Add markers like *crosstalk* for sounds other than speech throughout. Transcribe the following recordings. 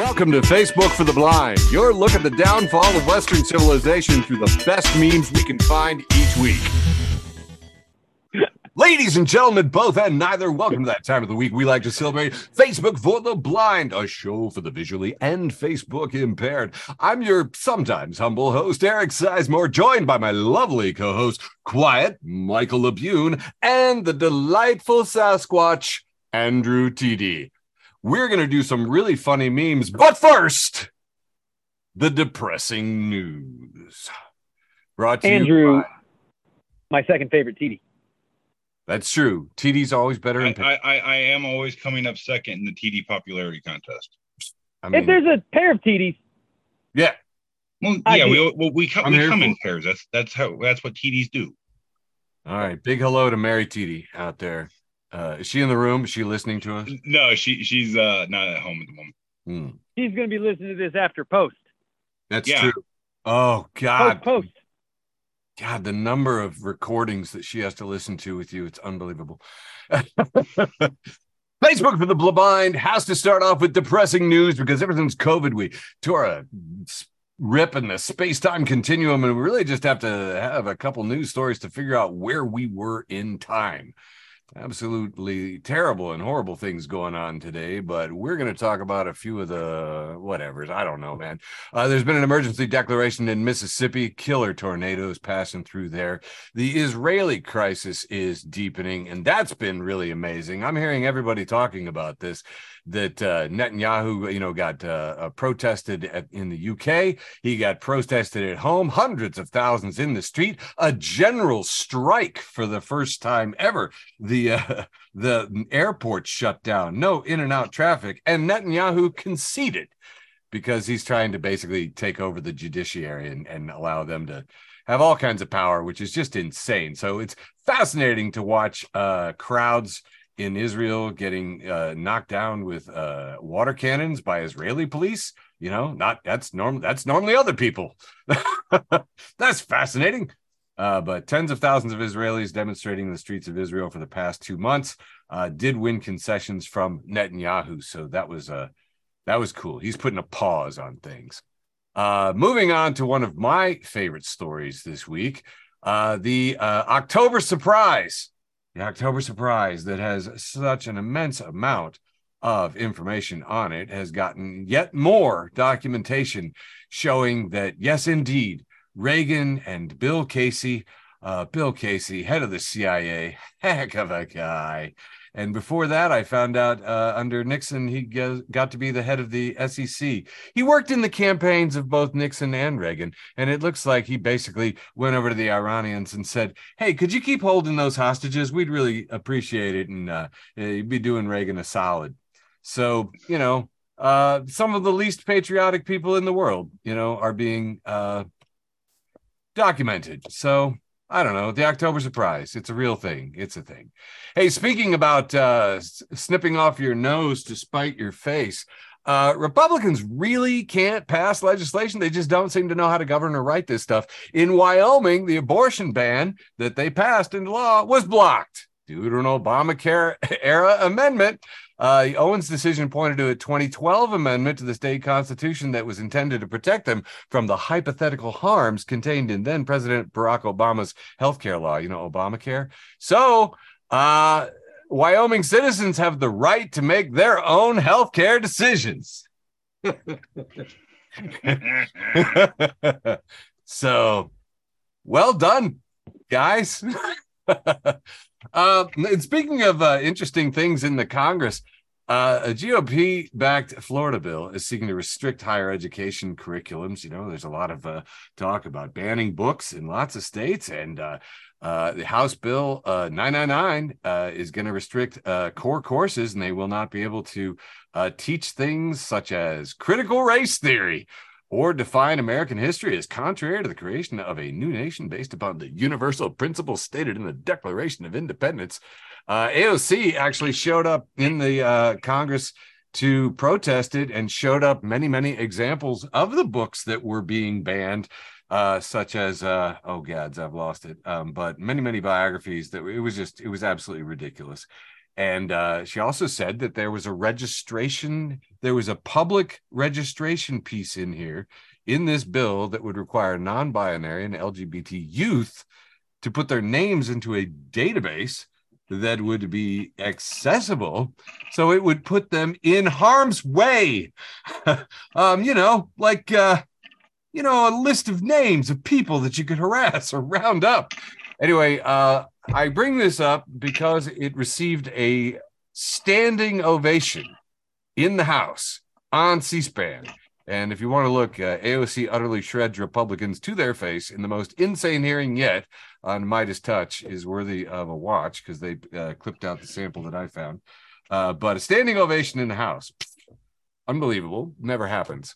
Welcome to Facebook for the Blind. Your look at the downfall of Western civilization through the best memes we can find each week. Ladies and gentlemen, both and neither, welcome to that time of the week we like to celebrate Facebook for the Blind, a show for the visually and Facebook impaired. I'm your sometimes humble host, Eric Sizemore, joined by my lovely co host, Quiet Michael Labune, and the delightful Sasquatch, Andrew TD. We're going to do some really funny memes, but first, the depressing news. Brought to Andrew, you by, my second favorite TD. That's true. TD's always better. I, In, I, I I am always coming up second in the TD popularity contest. I if there's a pair of TDs, yeah. Well, yeah, we well, we come, we come in pairs. That's that's how that's what TDs do. All right. Big hello to Mary TD out there. Uh, is she in the room? Is she listening to us? No, she she's uh not at home at the moment. Hmm. she's going to be listening to this after post. That's Yeah. true. Oh God, Post, post. God, the number of recordings that she has to listen to with you, it's unbelievable. *laughs* Facebook for the blind has to start off with depressing news because everything's COVID. We tore a rip in the space-time continuum, and we really just have to have a couple news stories to figure out where we were in time. Absolutely terrible and horrible things going on today, but we're going to talk about a few of the whatevers. I don't know, man. Uh, there's been an emergency declaration in Mississippi, killer tornadoes passing through there. The Israeli crisis is deepening, and that's been really amazing. I'm hearing everybody talking about this. That uh, Netanyahu, you know, got uh, uh, protested at, in the UK. He got protested at home. Hundreds of thousands in the street. A general strike for the first time ever. The uh, *laughs* the airport shut down. No in and out traffic, and Netanyahu conceded because he's trying to basically take over the judiciary and, and allow them to have all kinds of power, which is just insane. So it's fascinating to watch uh, crowds in Israel getting uh, knocked down with uh, water cannons by Israeli police. You know, not that's normal. That's normally other people. *laughs* that's fascinating. Uh, but tens of thousands of Israelis demonstrating in the streets of Israel for the past two months uh, did win concessions from Netanyahu. So that was uh, that was cool. He's putting a pause on things. Uh, moving on to one of my favorite stories this week, uh, the October surprise. The October surprise that has such an immense amount of information on it has gotten yet more documentation showing that, yes, indeed, Reagan and Bill Casey, uh, Bill Casey, head of the CIA, *laughs* heck of a guy. And before that, I found out uh, under Nixon, he got to be the head of the SEC. He worked in the campaigns of both Nixon and Reagan. And it looks like he basically went over to the Iranians and said, Hey, could you keep holding those hostages? We'd really appreciate it. And uh, you'd be doing Reagan a solid. So, you know, uh, some of the least patriotic people in the world, you know, are being uh, documented. So I don't know. The October surprise. It's a real thing. It's a thing. Hey, speaking about uh, snipping off your nose to spite your face, uh, Republicans really can't pass legislation. They just don't seem to know how to govern or write this stuff. In Wyoming, the abortion ban that they passed into law was blocked due to an Obamacare era amendment. Uh, Owen's decision pointed to a 2012 amendment to the state constitution that was intended to protect them from the hypothetical harms contained in then President Barack Obama's healthcare law, you know, Obamacare. So, uh, Wyoming citizens have the right to make their own healthcare decisions. *laughs* so, well done, guys. *laughs* uh, and speaking of uh, interesting things in the Congress, uh, a GOP backed Florida bill is seeking to restrict higher education curriculums. You know, there's a lot of uh, talk about banning books in lots of states, and uh, uh, the House Bill uh, 999 uh, is going to restrict uh, core courses, and they will not be able to uh, teach things such as critical race theory or define American history as contrary to the creation of a new nation based upon the universal principles stated in the Declaration of Independence. Uh, AOC actually showed up in the uh, Congress to protest it and showed up many, many examples of the books that were being banned, uh, such as, uh, oh, gads, I've lost it, um, but many, many biographies that it was just, it was absolutely ridiculous. And uh, she also said that there was a registration, there was a public registration piece in here in this bill that would require non binary and LGBT youth to put their names into a database that would be accessible. So it would put them in harm's way. *laughs* Um you know like uh you know a list of names of people that you could harass or round up. Anyway uh i bring this up because it received a standing ovation in the house on c-span and if you want to look, uh, AOC utterly shreds Republicans to their face in the most insane hearing yet on MeidasTouch is worthy of a watch because they uh, clipped out the sample that I found. Uh, but a standing ovation in the House, unbelievable, never happens.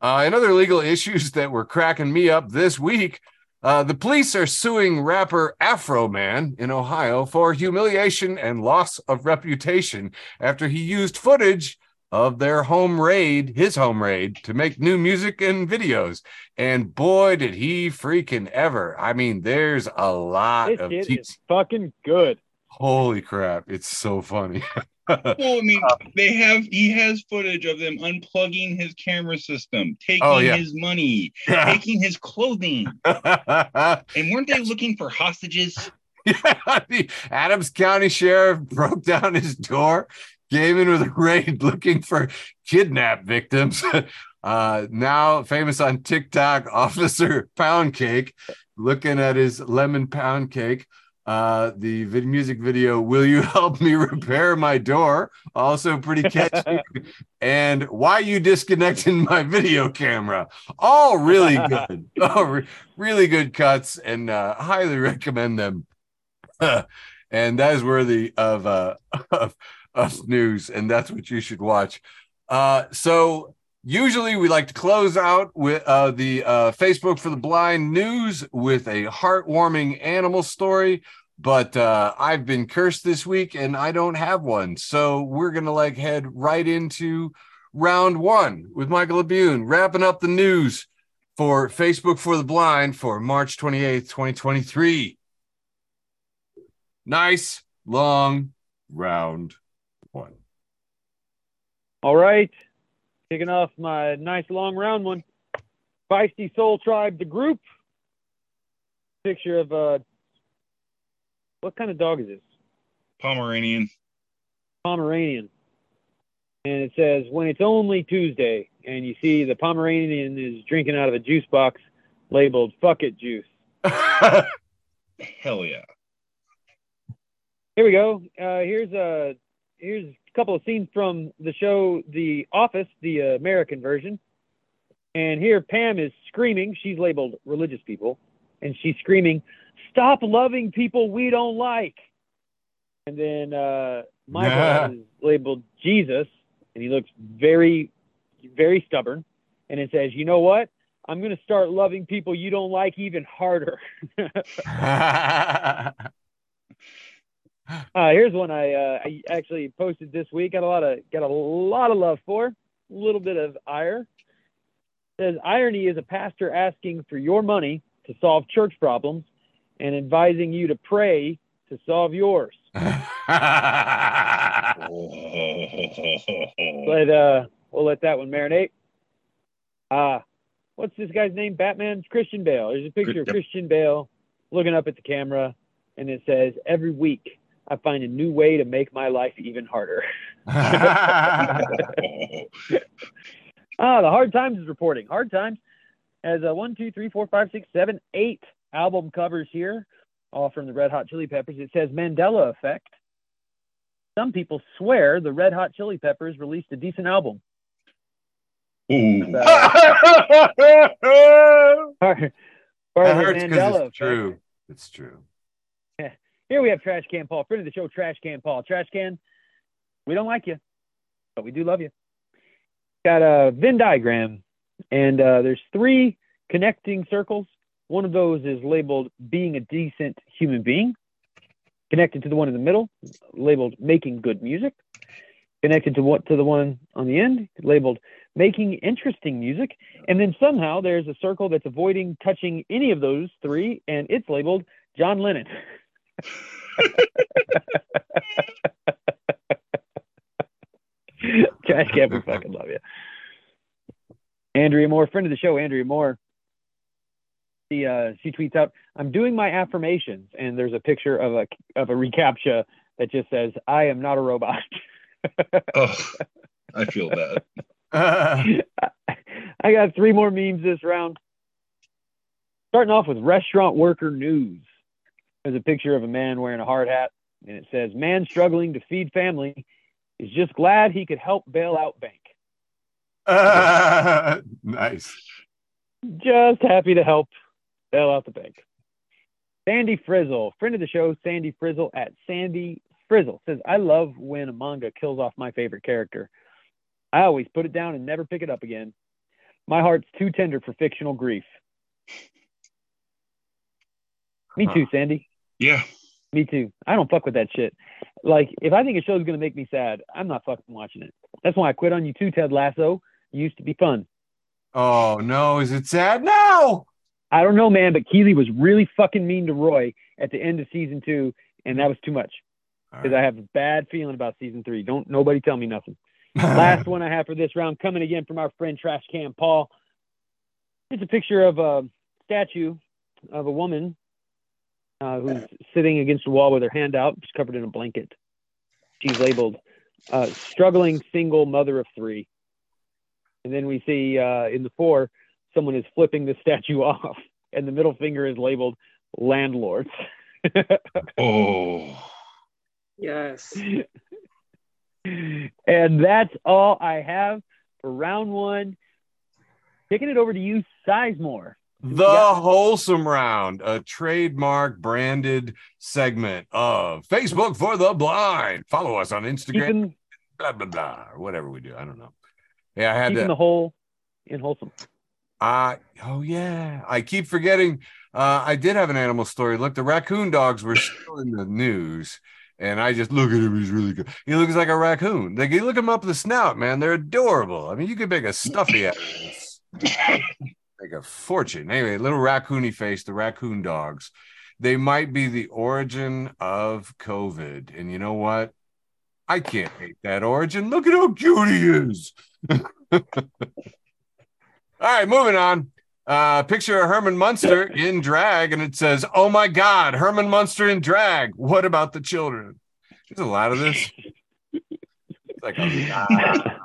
Uh, and other legal *laughs* issues that were cracking me up this week. Uh, the police are suing rapper Afroman in Ohio for humiliation and loss of reputation after he used footage of their home raid, his home raid, to make new music and videos. And boy, did he freaking ever! I mean, there's a lot This of shit te- is fucking good. holy crap! It's so funny. *laughs* *laughs* Well, I mean, they have he has footage of them unplugging his camera system, taking Oh, yeah. his money, *laughs* taking his clothing. *laughs* And weren't they looking for hostages? Yeah, the Adams County Sheriff broke down his door, came in with a raid looking for kidnap victims. Uh, now famous on TikTok, Officer Pound Cake, looking at his lemon pound cake. Uh, the vid- music video, Will You Help Me Repair My Door? Also pretty *laughs* catchy. and Why You Disconnecting My Video Camera? All really good. *laughs* oh, re- really good cuts, and uh, highly recommend them. *laughs* and that is worthy of uh of, of news and that's what you should watch uh so usually we like to close out with uh the uh facebook for the blind news with a heartwarming animal story but uh i've been cursed this week and i don't have one so we're gonna like head right into round one with michael labune wrapping up the news for facebook for the blind for march 28th 2023 nice long round one. All right. Kicking off my nice long round one. Feisty Soul Tribe, the group. Picture of uh what kind of dog is this? Pomeranian. Pomeranian. And it says, when it's only Tuesday, and you see the Pomeranian is drinking out of a juice box labeled fuck it juice. *laughs* Hell yeah. Here we go. Uh, here's a here's a couple of scenes from the show The Office, the American version. And here Pam is screaming. She's labeled religious people, and she's screaming, "Stop loving people we don't like." And then uh, Michael is labeled Jesus, and he looks very, very stubborn. And it says, "You know what? I'm going to start loving people you don't like even harder." *laughs* *laughs* Uh, here's one I, uh, I actually posted this week. Got a lot of got a lot of love for. A little bit of ire. Says irony is a pastor asking for your money to solve church problems and advising you to pray to solve yours. *laughs* But uh, we'll let that one marinate. Uh, what's this guy's name? Batman Christian Bale. There's a picture of Christian Bale looking up at the camera, and it says, "Every week I find a new way to make my life even harder." *laughs* *laughs* Ah, the Hard Times is reporting. Hard Times has a one, two, three, four, five, six, seven, eight album covers here, all from the Red Hot Chili Peppers. It says Mandela Effect. Some people swear the Red Hot Chili Peppers released a decent album. Part *laughs* that hurts because it's Effect. true. It's true. Here we have Trash Can Paul, friend of the show, Trash Can Paul. Trash Can, we don't like you, but we do love you. Got a Venn diagram, and uh, there's three connecting circles. One of those is labeled being a decent human being. Connected to the one in the middle, labeled making good music. Connected to what to the one on the end, labeled making interesting music. And then somehow there's a circle that's avoiding touching any of those three, and it's labeled John Lennon. *laughs* *laughs* Can, we fucking love you. Andrea Moore, friend of the show, Andrea Moore. She uh, she tweets out, "I'm doing my affirmations," and there's a picture of a of a reCAPTCHA that just says, "I am not a robot." *laughs* Oh, I feel bad. *laughs* I got three more memes this round. Starting off with restaurant worker news. There's a picture of a man wearing a hard hat, and it says, "Man struggling to feed family is just glad he could help bail out bank. *laughs* nice. Just happy to help bail out the bank." Sandy Frizzle, friend of the show, Sandy Frizzle at Sandy Frizzle says, "I love when a manga kills off my favorite character. I always put it down and never pick it up again. My heart's too tender for fictional grief." Me too, Sandy. Yeah. Me too. I don't fuck with that shit. Like, if I think a show's gonna make me sad, I'm not fucking watching it. That's why I quit on you too, Ted Lasso. You used to be fun. Oh no, is it sad now? I don't know, man, but Keeley was really fucking mean to Roy at the end of season two, and that was too much because I have a bad feeling about season three. Don't nobody tell me nothing. *laughs* Last one I have for this round, coming again from our friend Trash Can Paul. It's a picture of a statue of a woman uh, who's sitting against a wall with her hand out. She's covered in a blanket. She's labeled uh, struggling single mother of three. And then we see uh, in the four, someone is flipping the *laughs* statue off, and the middle finger is labeled landlords. *laughs* Oh. Yes. *laughs* and that's all I have for round one. Kicking it over to you, Sizemore. The wholesome round, a trademark branded segment of Facebook for the blind. Follow us on Instagram, Keeping, blah blah blah, or whatever we do. I don't know. Yeah, I had keeping to. the whole in wholesome. I oh yeah, I keep forgetting. Uh, I did have an animal story. Look, the raccoon dogs were still in the news, and I just look at him. He's really good. He looks like a raccoon. Like you look him up the snout, man. They're adorable. I mean, you could make a stuffy out of this. Like a fortune. Anyway, little raccoony face. The raccoon dogs. They might be the origin of COVID. And you know what? I can't hate that origin. Look at how cute he is. *laughs* All right, moving on. Uh, picture of Herman Munster in drag, and it says, "Oh my God, Herman Munster in drag. What about the children?" There's a lot of this. *laughs* It's like lot.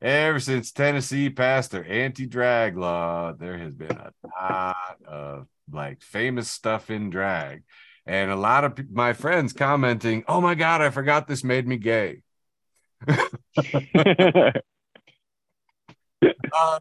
Ever since Tennessee passed their anti-drag law, there has been a lot of like famous stuff in drag, and a lot of my friends commenting, "Oh my God, I forgot this made me gay." Uh,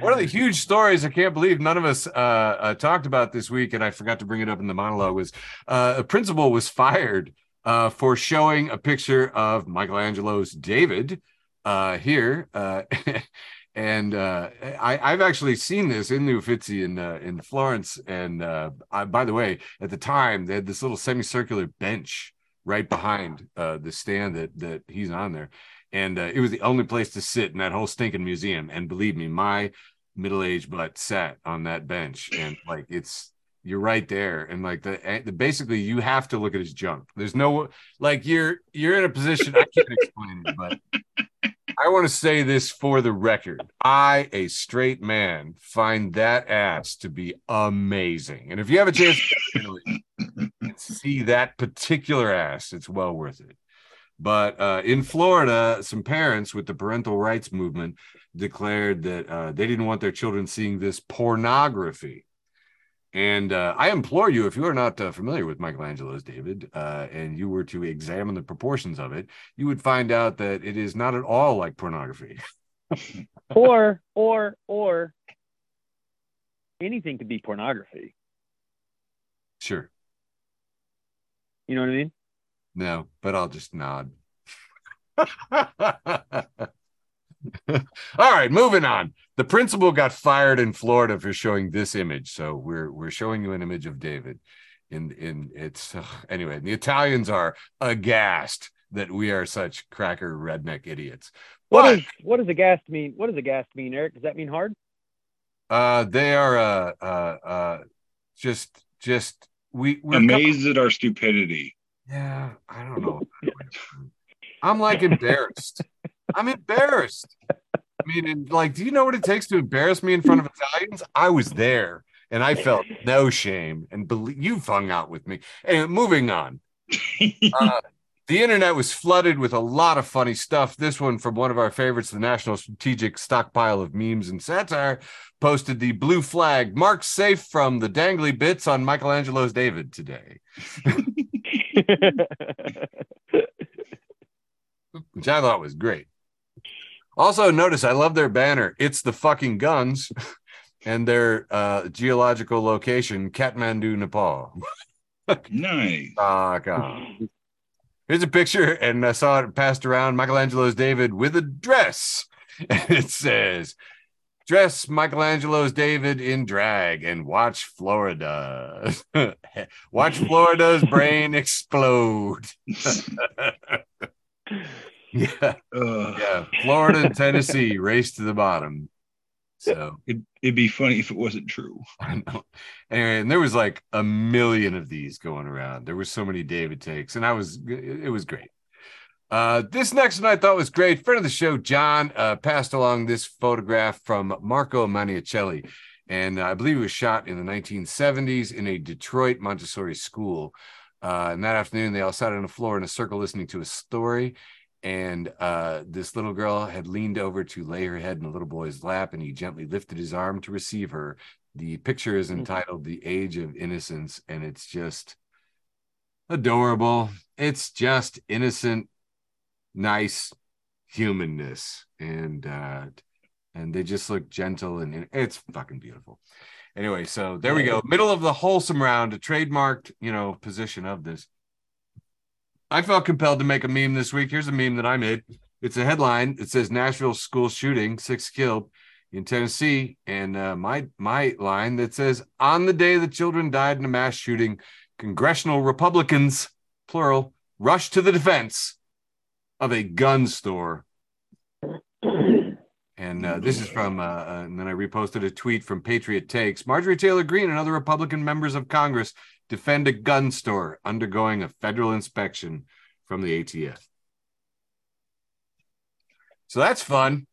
one of the huge stories I can't believe none of us uh, uh, talked about this week, and I forgot to bring it up in the monologue, was uh, a principal was fired uh, for showing a picture of Michelangelo's David uh, here. Uh, *laughs* and uh, I, I've actually seen this in the Uffizi in, uh, in Florence. And uh, I, by the way, at the time, they had this little semicircular bench right behind uh, the stand that, that he's on there and uh, it was the only place to sit in that whole stinking museum. And believe me, my middle-aged butt sat on that bench, and like it's you're right there, and like the, the basically you have to look at his junk. There's no like you're you're in a position I can't explain it, but *laughs* I want to say this for the record. I, a straight man, find that ass to be amazing, and if you have a chance to *laughs* go to Italy and see that particular ass, it's well worth it. But uh, in Florida, some parents with the parental rights movement declared that uh, they didn't want their children seeing this pornography. And uh, I implore you, if you are not uh, familiar with Michelangelo's David, uh, and you were to examine the proportions of it, you would find out that it is not at all like pornography. *laughs* or or or anything could be pornography. Sure. You know what I mean? No, but I'll just nod. *laughs* *laughs* All right, moving on. The principal got fired in Florida for showing this image. So we're we're showing you an image of David. In in it's ugh, anyway. The Italians are aghast that we are such cracker redneck idiots. What But does what does a gas mean? What does aghast mean, Eric? Does that mean hard? uh, they are uh uh uh just just we we're Amazed at our stupidity. Yeah, I don't know. *laughs* I'm like embarrassed. I'm embarrassed. I mean, like, do you know what it takes to embarrass me in front of Italians? I was there and I felt no shame. And believe you've hung out with me. Anyway, moving on. *laughs* Uh, the internet was flooded with a lot of funny stuff. This one from one of our favorites, the National Strategic Stockpile of Memes and Satire, posted the blue flag marked safe from the dangly bits on Michelangelo's David today, *laughs* which I thought was great. Also, notice I love their banner. It's the fucking guns *laughs* and their uh, geological location, Kathmandu, Nepal. *laughs* nice. Here's a picture, and I saw it passed around Michelangelo's David with a dress. *laughs* And it says, Dress Michelangelo's David in drag and watch Florida. watch Florida's brain explode. Yeah, *laughs* yeah. Florida and Tennessee *laughs* race to the bottom. So It, it'd be funny if it wasn't true. *laughs* I know. Anyway, and there was like a million of these going around. There were so many David takes, and I was it was great. Uh, this next one I thought was great. Friend of the show, John, uh, passed along this photograph from Marco Maniacelli, and I believe it was shot in the 1970s in a Detroit Montessori school. Uh, and that afternoon, they all sat on the floor in a circle listening to a story. And uh, this little girl had leaned over to lay her head in the little boy's lap, and he gently lifted his arm to receive her. The picture is entitled The Age of Innocence, and it's just adorable. It's just innocent, nice humanness. And uh, and they just look gentle and it's fucking beautiful. Anyway, so there we go. Middle of the wholesome round, a trademarked, you know, position of this. I felt compelled to make a meme this week. Here's a meme that I made. It's a headline. It says Nashville school shooting, six killed in Tennessee, and uh, my my line that says on the day the children died in a mass shooting, congressional Republicans, plural, rushed to the defense of a gun store. And uh, this is from, uh, uh, and then I reposted a tweet from Patriot Takes. Marjorie Taylor Greene and other Republican members of Congress defend a gun store undergoing a federal inspection from the ATF. So that's fun.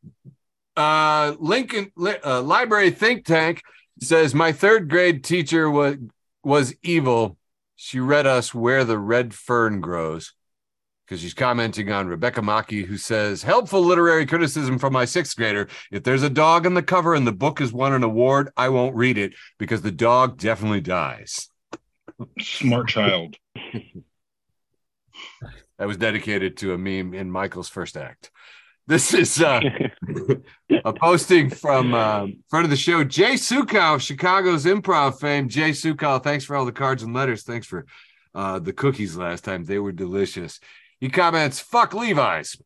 Uh, Lincoln uh, Library Think Tank says my third grade teacher was was evil. She read us where the red fern grows because she's commenting on Rebecca Maki, who says, helpful literary criticism from my sixth grader. If there's a dog on the cover and the book has won an award, I won't read it because the dog definitely dies. Smart child. *laughs* That was dedicated to a meme in Michael's first act. This is uh, *laughs* a posting from uh, front of the show. Jay Sukow, Chicago's improv fame. Jay Sukow, thanks for all the cards and letters. Thanks for uh, the cookies last time. They were delicious. He comments, fuck Levi's.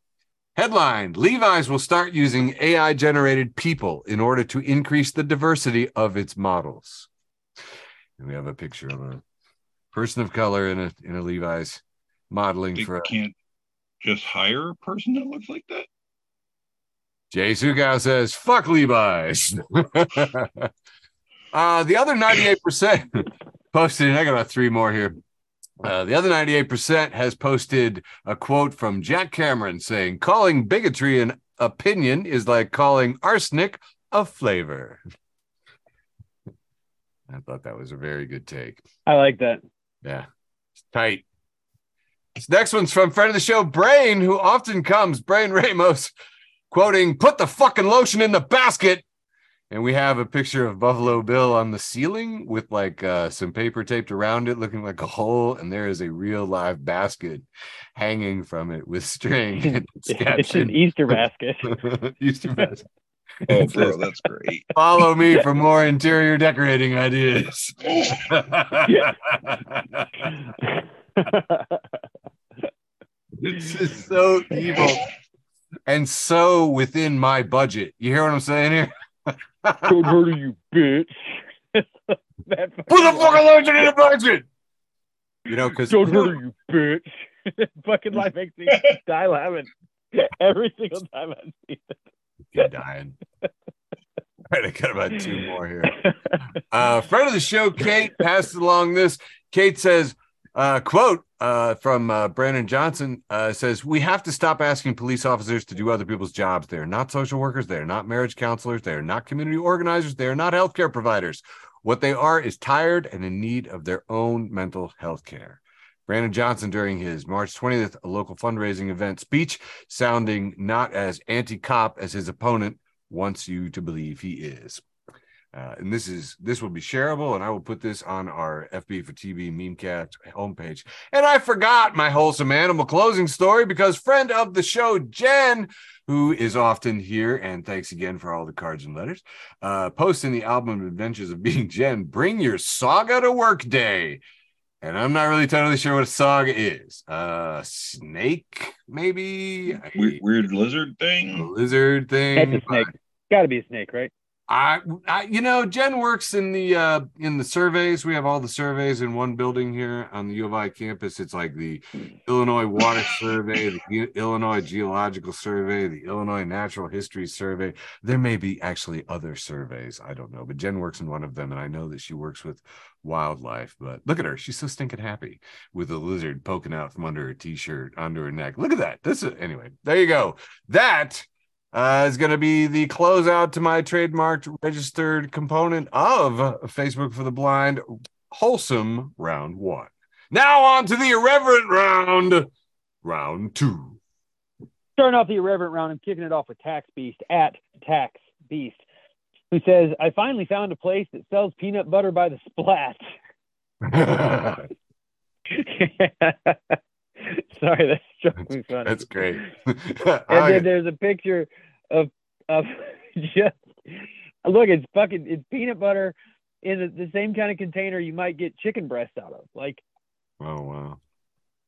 Headline Levi's will start using AI generated people in order to increase the diversity of its models. And we have a picture of a person of color in a in a Levi's modeling They for a can't just hire a person that looks like that. Jay Sukow says, fuck Levi's. *laughs* uh, the other 98% *laughs* posted, and I got about three more here. Uh, the other 98% has posted a quote from Jack Cameron saying, calling bigotry an opinion is like calling arsenic a flavor. *laughs* I thought that was a very good take. I like that. Yeah, it's tight. This next one's from friend of the show, Brain, who often comes, Brain Ramos, quoting, put the fucking lotion in the basket. And we have a picture of Buffalo Bill on the ceiling with like uh, some paper taped around it, looking like a hole. And there is a real live basket hanging from it with string. It's *laughs* It's an Easter *laughs* basket. Easter basket. Oh, bro, that's great. Follow me for more interior decorating ideas. It's just so evil and so within my budget. You hear what I'm saying here? Don't hurt you, bitch. *laughs* That Put the fucking lotion in the budget. You know, because Don't hurt you, bitch. *laughs* fucking life makes me die laughing every single time I see you're dying. All right, I got about two more here. Uh, friend of the show, Kate, passed along this. Kate says, Uh, quote uh, from uh, Brandon Johnson uh, says, We have to stop asking police officers to do other people's jobs. They are not social workers. They are not marriage counselors. They are not community organizers. They are not healthcare providers. What they are is tired and in need of their own mental health care. Brandon Johnson, during his March 20th local fundraising event speech, sounding not as anti cop as his opponent wants you to believe he is. Uh, and this is this will be shareable, and I will put this on our FB for TV memecast homepage. And I forgot my wholesome animal closing story because friend of the show Jen, who is often here, and thanks again for all the cards and letters, uh, posting the album Adventures of Being Jen. Bring your saga to work day. And I'm not really totally sure what a saga is. Uh, snake, maybe weird, weird lizard thing. lizard thing. That's a snake. Got to be a snake, right? I, I, you know, Jen works in the uh in the surveys. We have all the surveys in one building here on the U of I campus. It's like the Illinois Water *laughs* Survey, the Illinois Geological Survey, the Illinois Natural History Survey. There may be actually other surveys. I don't know, but Jen works in one of them, and I know that she works with wildlife. But look at her; she's so stinking happy with a lizard poking out from under her t-shirt under her neck. Look at that. This is anyway. There you go. That uh, is going to be the closeout to my trademarked registered component of Facebook for the Blind, wholesome round one. Now on to the irreverent round, round two. Starting off the irreverent round, I'm kicking it off with Tax Beast at Tax Beast, who says, I finally found a place that sells peanut butter by the splat. *laughs* *laughs* *laughs* *laughs* Sorry, that struck me funny. That's great. *laughs* *laughs* and then there's a picture of of just look, it's fucking it's peanut butter in the, the same kind of container you might get chicken breast out of. Like oh wow,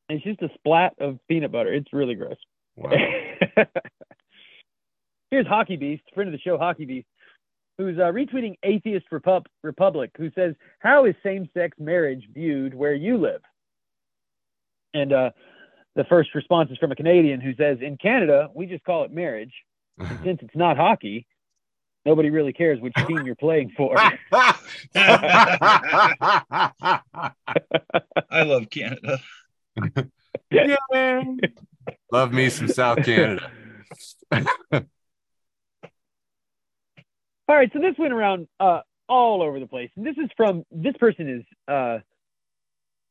it's just a splat of peanut butter. It's really gross. wow. Here's Hockey Beast, friend of the show, Hockey Beast, who's uh, retweeting Atheist Repub- Republic, who says, "How is same-sex marriage viewed where you live?" And uh, the first response is from a Canadian who says, "In Canada, we just call it marriage, and *laughs* since it's not hockey, nobody really cares which team you're playing for." *laughs* *laughs* I love Canada. Yeah. man. Love me some South Canada. All right, so this went around uh, all over the place, and this is from this person is uh,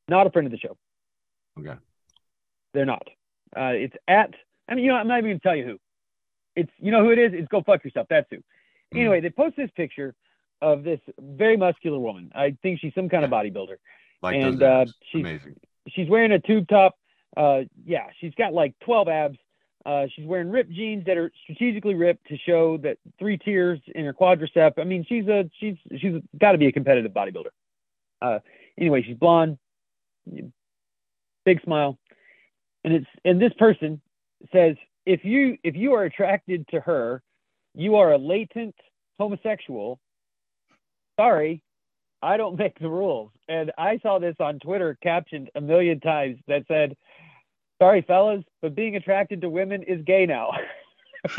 not a friend of the show. Okay. They're not. Uh, it's at. I mean, you know, I'm not even gonna tell you who. It's you know who it is. It's go fuck yourself. That's who. Hmm. Anyway, they post this picture of this very muscular woman. I think she's some kind of bodybuilder. Like And, uh, she's- amazing. She's wearing a tube top. Uh, yeah, she's got like 12 abs. Uh, she's wearing ripped jeans that are strategically ripped to show that three tiers in her quadricep. I mean, she's a she's she's got to be a competitive bodybuilder. Uh, anyway, she's blonde, big smile, and it's and this person says if you if you are attracted to her, you are a latent homosexual. Sorry, I don't make the rules. And I saw this on Twitter captioned a million times that said, Sorry, fellas, but being attracted to women is gay now. *laughs* *laughs*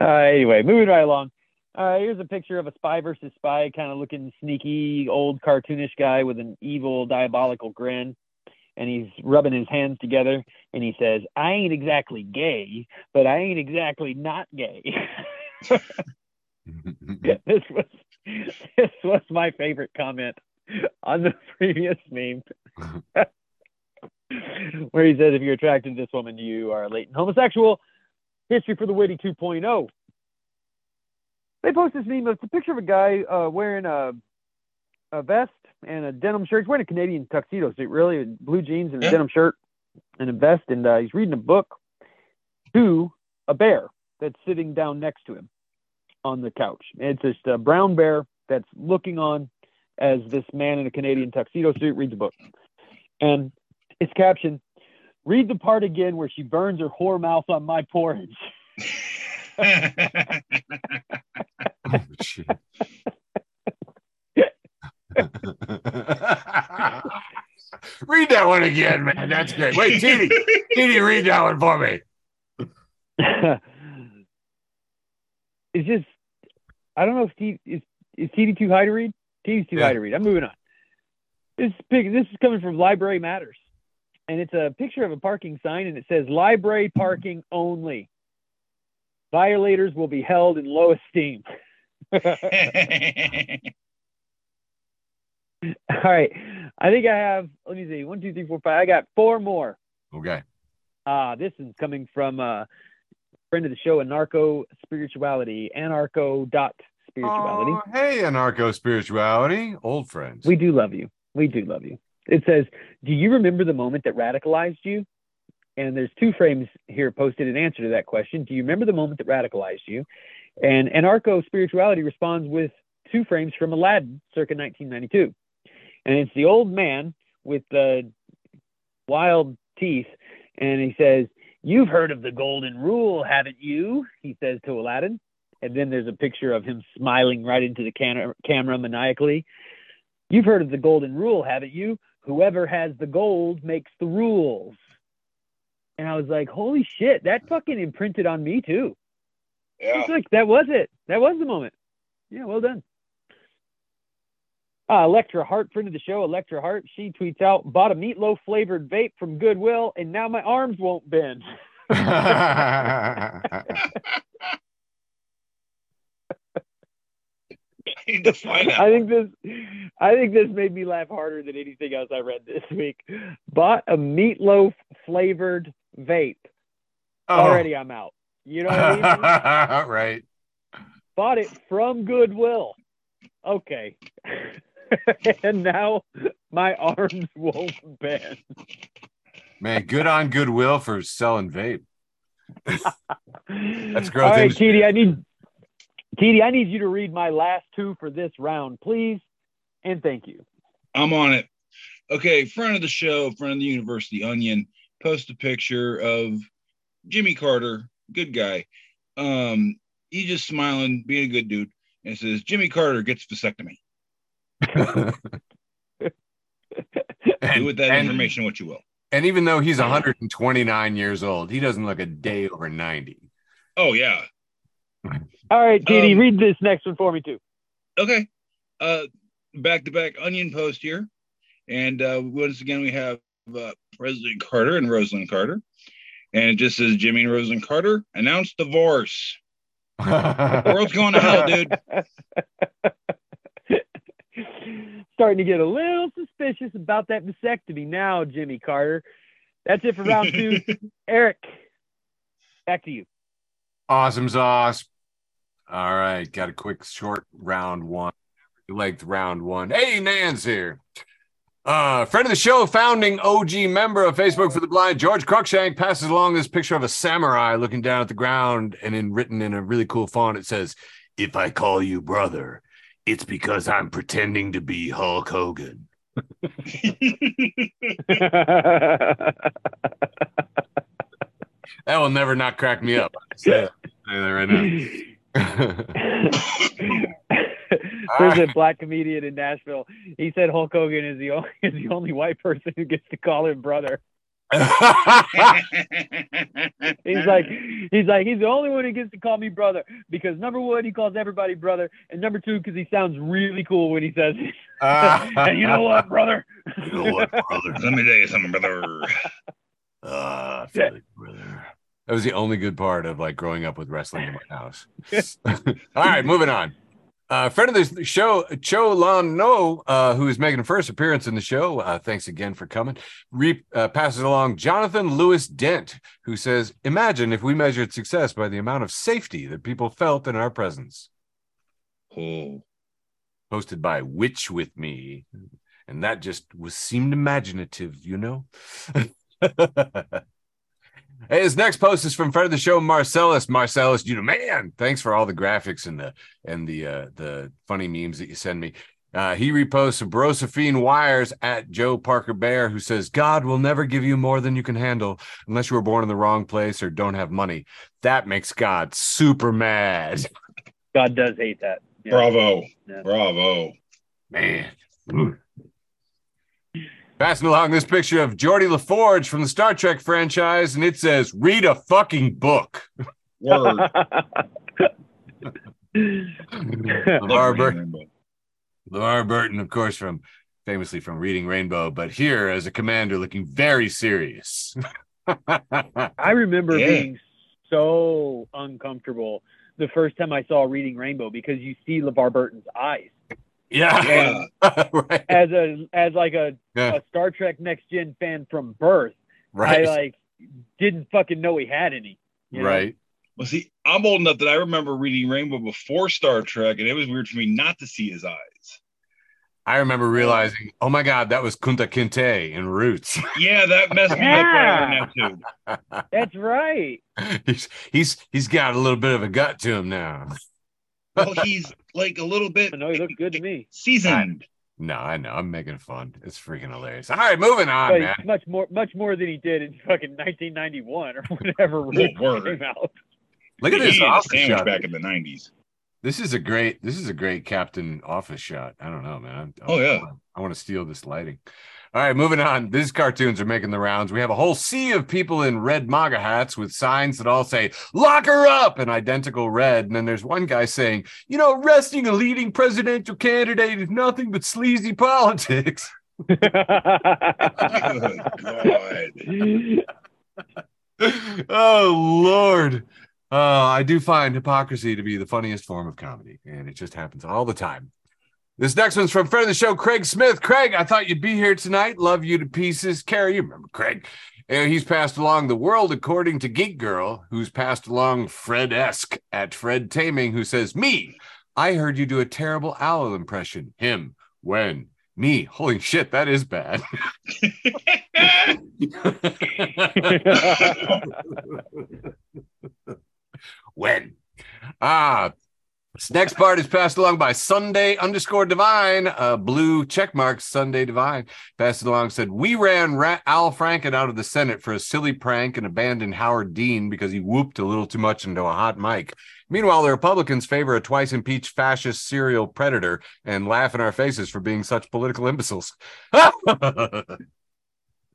uh, anyway, moving right along. Uh, here's a picture of a spy versus spy, kind of looking sneaky, old cartoonish guy with an evil, diabolical grin. And he's rubbing his hands together and he says, I ain't exactly gay, but I ain't exactly not gay. *laughs* *laughs* this was this was my favorite comment on the *laughs* previous meme. Where he says if you're attracted to this woman, you are a latent homosexual. History for the Witty 2.0. They post this meme. It's a picture of a guy uh, wearing a a vest and a denim shirt. He's wearing a Canadian tuxedo suit, really, blue jeans and a Yeah. denim shirt and a vest, and uh, he's reading a book to a bear that's sitting down next to him on the couch. It's just a brown bear that's looking on as this man in a Canadian tuxedo suit reads a book. And it's captioned, read the part again where she burns her whore mouth on my porridge. *laughs* *laughs* *laughs* Oh, shit. *laughs* read that one again, man. That's great. Wait, Teeny, Teeny, read that one for me. *laughs* it's just I don't know if Steve is is TD too high to read? TD's too Yeah. high to read. I'm moving on. This pic, this is coming from Library Matters, and it's a picture of a parking sign, and it says "Library parking only." Violators will be held in low esteem. *laughs* *laughs* All right, I think I have. Let me see. One, two, three, four, five. I got four more. Okay. Ah, this is coming from a friend of the show, Anarcho Spirituality, anarcho dot spirituality. Oh, hey, anarcho spirituality, old friends. We do love you. We do love you. It says, Do you remember the moment that radicalized you? And there's two frames here posted in answer to that question. Do you remember the moment that radicalized you? And anarcho spirituality responds with two frames from Aladdin circa 1992. And it's the old man with the wild teeth. And he says, You've heard of the golden rule, haven't you? He says to Aladdin. And then there's a picture of him smiling right into the can- camera maniacally. You've heard of the golden rule, haven't you? Whoever has the gold makes the rules. And I was like, holy shit, that fucking imprinted on me too. Yeah. It's like that was it. That was the moment. Yeah, well done. Uh, Electra Hart, friend of the show, Electra Hart, she tweets out, bought a meatloaf flavored vape from Goodwill, and now my arms won't bend. *laughs* *laughs* I need to find out. I think this, I think this made me laugh harder than anything else I read this week. Bought a meatloaf flavored vape. Oh. Already, I'm out. You know what I mean? *laughs* right. bought it from Goodwill. Okay. *laughs* and now my arms won't bend. Man, good on Goodwill for selling vape. *laughs* That's growth All right, industry. I need TD, I need you to read my last two for this round, please. And thank you. I'm on it. Okay, friend of the show, friend of the University Onion, post a picture of Jimmy Carter, good guy. Um, he's just smiling, being a good dude, and says Jimmy Carter gets vasectomy. *laughs* Do with that and, information what you will. and even though he's 129 years old, he doesn't look a day over 90. Oh yeah. All right, TD, Um, read this next one for me too. Okay. Uh back to back onion post here. And uh once again we have uh, President Carter and Rosalynn Carter. And it just says Jimmy and Rosalynn Carter announced divorce. The world's going to hell, dude. *laughs* Starting to get a little suspicious about that vasectomy now, Jimmy Carter. That's it for round two. *laughs* Eric, back to you. awesome sauce. All right, got a quick short round one, length round one. Hey, Nan's here. Uh, friend of the show, founding OG member of Facebook for the Blind, George Cruikshank passes along this picture of a samurai looking down at the ground, and in written in a really cool font, it says, "If I call you brother, it's because I'm pretending to be Hulk Hogan." *laughs* That will never not crack me up. I'll say that- say that right now. *laughs* *laughs* There's a black comedian in Nashville. He said Hulk Hogan is the only *laughs* is the only white person who gets to call him brother. *laughs* He's like he's like he's the only one who gets to call me brother because number one he calls everybody brother and number two because he sounds really cool when he says it. and you know what, brother? You know what, brother? Let me tell you something, brother. Uh, I feel like brother. That was the only good part of like growing up with wrestling in my house. All right, moving on. Uh, friend of the show, Cho Lon No, uh, who is making a first appearance in the show. Uh, thanks again for coming. Re- uh, passes along Jonathan Lewis Dent, who says, Imagine if we measured success by the amount of safety that people felt in our presence. Oh. Posted by Witch with Me. And that just was seemed imaginative, you know? *laughs* Hey, his next post is from friend of the show, Marcellus. Marcellus, you know, man, thanks for all the graphics and the and the uh, the funny memes that you send me. Uh, he reposts Brosophine Wires at Joe Parker Bear, who says, God will never give you more than you can handle unless you were born in the wrong place or don't have money. That makes God super mad. God does hate that. Yeah. Bravo. Yeah. Bravo. Man. Passing along this picture of Geordi La Forge from the Star Trek franchise, and it says, read a fucking book. Word. LeVar Burton. LeVar Burton, of course, from famously from Reading Rainbow, but here as a commander looking very serious. *laughs* I remember Yeah. being so uncomfortable the first time I saw Reading Rainbow because you see LeVar Burton's eyes. Yeah. *laughs* right. As a as like a, Yeah. a Star Trek Next Gen fan from birth, Right. I like didn't fucking know he had any. you know? right. Well, see, I'm old enough that I remember reading Rainbow before Star Trek, and it was weird for me not to see his eyes. I remember realizing, oh my God, that was Kunta Kinte in Roots. *laughs* Yeah, that messed me up right on that too. That's right. *laughs* he's he's he's got a little bit of a gut to him now. Well, he's like a little bit No, he looked good to me. seasoned. No, I know. I'm making fun. It's freaking hilarious. All right, moving on, But man. much more much more than he did in fucking 1991 or whatever oh, Roots word. came out. Look at He this office shot. back in the 90s. This is a great. This is a great Captain Office shot. I don't know, man. I, Oh, yeah. I want to steal this lighting. All right, moving on. These cartoons are making the rounds. We have a whole sea of people in red MAGA hats with signs that all say "Lock her up" in identical red, and then there's one guy saying, "You know, arresting a leading presidential candidate is nothing but sleazy politics." *laughs* *laughs* Oh Lord. Uh, I do find hypocrisy to be the funniest form of comedy, and it just happens all the time. This next one's from friend of the show, Craig Smith. Craig, I thought you'd be here tonight. Love you to pieces. Carrie, you remember Craig. Uh, he's passed along the world according to Geek Girl, who's passed along Fred esque at Fred Taming, who says, Me, I heard you do a terrible owl impression. Him, when? Me, holy shit, that is bad. *laughs* *laughs* when? Ah, this next part is passed along by Sunday underscore Divine, uh, blue check mark Sunday Divine. Passed along said, We ran Ra- Al Franken out of the Senate for a silly prank and abandoned Howard Dean because he whooped a little too much into a hot mic. Meanwhile, the Republicans favor a twice impeached fascist serial predator and laugh in our faces for being such political imbeciles. *laughs*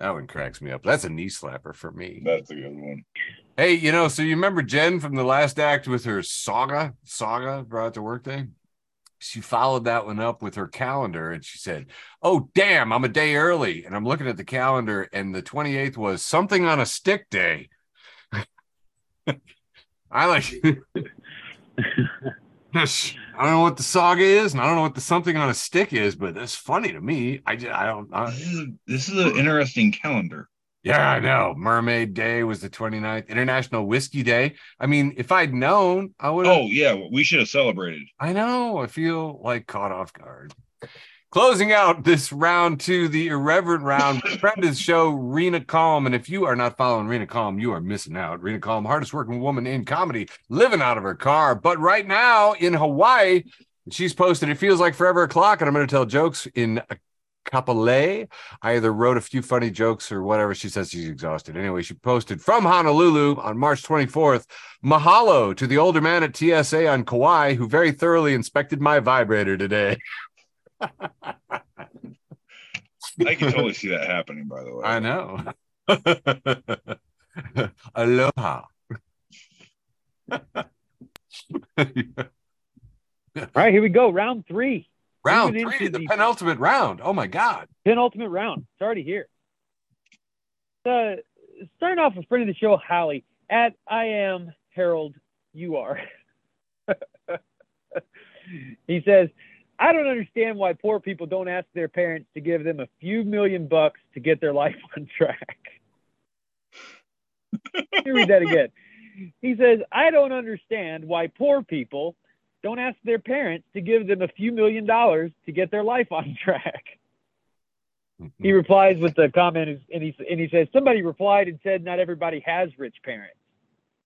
that one cracks me up. That's a knee slapper for me. That's a good one. Hey, you know, so you remember Jen from the last act with her saga, saga brought to work day? She followed that one up with her calendar and she said, Oh, damn, I'm a day early. And I'm looking at the calendar, and the 28th was something on a stick day. *laughs* I like, *laughs* *laughs* I don't know what the saga is, and I don't know what the something on a stick is, but that's funny to me. I just, I don't, I, This is, this is an interesting calendar. yeah, I know. Mermaid Day was the 29th, International Whiskey Day. I mean, if I'd known, I would have. Oh, yeah, we should have celebrated. I know. I feel like caught off guard. Closing out this round to the irreverent round, the show, Rena Calm. And if you are not following Rena Calm, you are missing out. Rena Calm, hardest working woman in comedy, living out of her car. But right now in Hawaii, she's posted, it feels like forever o'clock. And I'm going to tell jokes in Kapolei. I either wrote a few funny jokes or whatever. She says she's exhausted. Anyway, she posted from Honolulu on March 24th. Mahalo to the older man at TSA on Kauai who very thoroughly inspected my vibrator today. *laughs* *laughs* I can totally see that happening, by the way. I know. *laughs* Aloha. *laughs* All right, here we go. Round three. round Moving three, the the- penultimate round. Oh my God. penultimate round. It's already here. Uh, starting off with friend of the show, Hallie, at I am Harold, you are. he says, I don't understand why poor people don't ask their parents to give them a few million bucks to get their *laughs* life on track. Let me read that again. He says, I don't understand why poor people don't ask their parents to give them a few million dollars to get their life on track he mm-hmm. replies with the comment and he and he says somebody replied and said not everybody has rich parents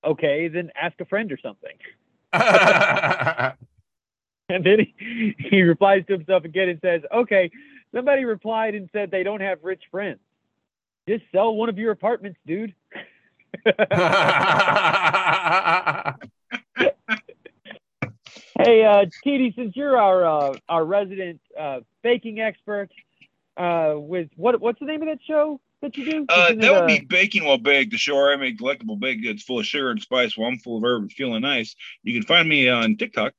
okay then ask a friend or something *laughs* *laughs* and then he, he replies to himself again and says okay. Somebody replied and said they don't have rich friends. Just sell one of your apartments dude. *laughs* Hey uh Katie, since you're our uh, our resident uh baking expert uh with what what's the name of that show that you do? Uh, that it, would be baking while baked, the show where I make delectable baked goods full of sugar and spice while I'm full of herb and feeling nice. You can find me on TikTok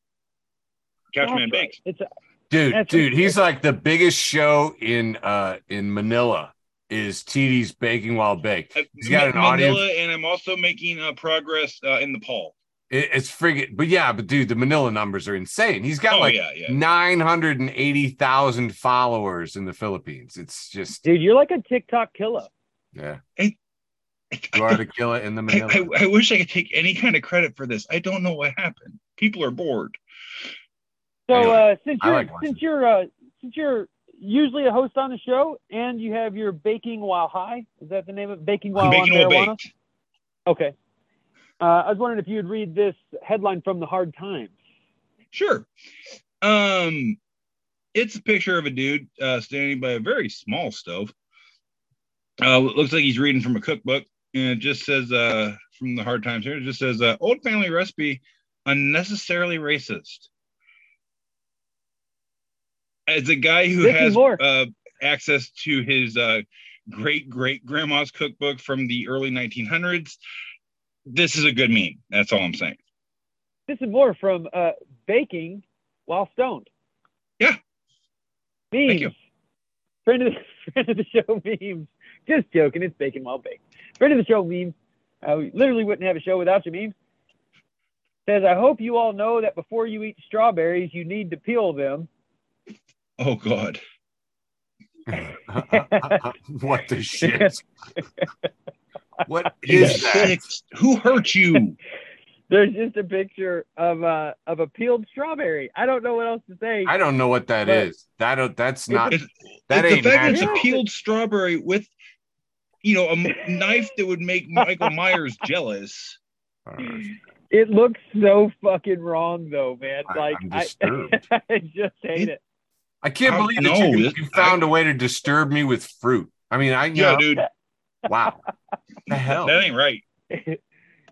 Couchman That's right. Bakes. It's a, Dude, That's dude, what- he's like the biggest show in uh in Manila is TD's Baking While Baked. He's got an Manila, audience. and I'm also making uh, progress uh, in Nepal. It, it's friggin' but yeah, but dude, the Manila numbers are insane. He's got Oh like yeah, yeah. 980,000 followers in the Philippines. It's just dude, you're like a TikTok killer. yeah. I- You are the killer in the I, Manila. I, I wish I could take any kind of credit for this. I don't know what happened. People are bored. So Anyway, uh, since you're like since you're uh, since you're usually a host on the show and you have your baking while high, is that the name of baking while Baking on while marijuana? baked. Okay. Uh, I was wondering if you'd read this headline from the Hard Times. Sure. Um, it's a picture of a dude uh, standing by a very small stove. Uh, looks like he's reading from a cookbook, and it just says uh, from the Hard Times here. It just says uh, old family recipe, unnecessarily racist. As a guy who and has uh, access to his uh, great great grandma's cookbook from the early 1900s, this is a good meme. That's all I'm saying. This is more from uh, baking while stoned. Yeah. Memes. Thank you. Friend of the *laughs* friend of the show memes. Just joking. It's baking while baked. Friend of the show memes. Uh, we literally wouldn't have a show without you memes. Says, I hope you all know that before you eat strawberries, you need to peel them. Oh God. *laughs* what the shit? *laughs* what You that? Who hurt you? *laughs* There's just a picture of uh of a peeled strawberry. I don't know what else to say. I don't know what that is. That that's not It's, that it's ain't the fact that it's a peeled strawberry with, you know, a knife that would make Michael Myers jealous. It looks so fucking wrong though, man. I- Like I'm I, disturbed. I just hate it. I can't Um, believe that you, you found a way to disturb me with fruit. I mean, I you Yeah, know, dude, wow. *laughs* the hell? that ain't right. *laughs*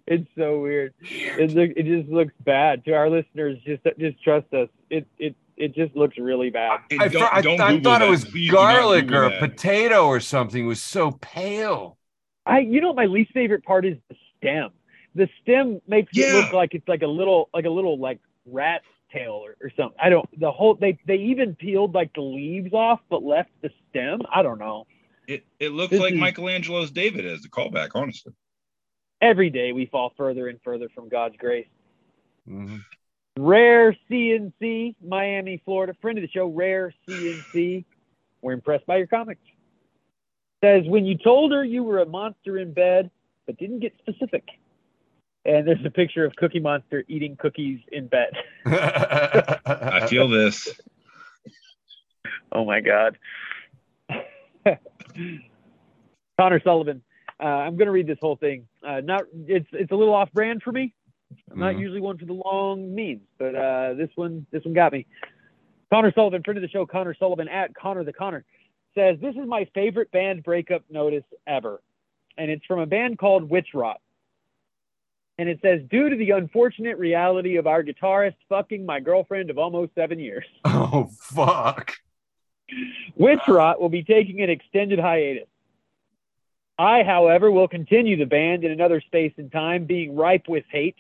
it's so weird. It look, it just looks bad to our listeners. Just just trust us. It it it just looks really bad. I, don't- thought- I, don't I Google thought it was Please garlic or a that. potato or something. It was so pale. I you know what my least favorite part is the stem. The stem makes it look like it's like a little like a little like rat's tail or, or something. I don't the whole they they even peeled like the leaves off but left the stem. I don't know. It, it looks This like is- Michelangelo's David as a callback, honestly. Every day we fall further and further from God's grace. Mhm. Rare CNC, Miami, Florida. Friend of the show, Rare CNC. We're impressed by your comics. Says, when you told her you were a monster in bed, but didn't get specific. And there's a picture of Cookie Monster eating cookies in bed. *laughs* I feel this. Oh my God. Connor Sullivan. Uh, I'm going to read this whole thing. Uh, not it's it's a little off brand for me. I'm not Mhm. usually one for the long memes, but uh, this one this one got me. Connor Sullivan, friend of the show, Connor Sullivan at Connor the Connor, says this is my favorite band breakup notice ever, and it's from a band called Witch Rot. And it says, due to the unfortunate reality of our guitarist fucking my girlfriend of almost seven years. *laughs* oh fuck. Witch Rot will be taking an extended hiatus. I, however, will continue the band in another space and time, being ripe with hate.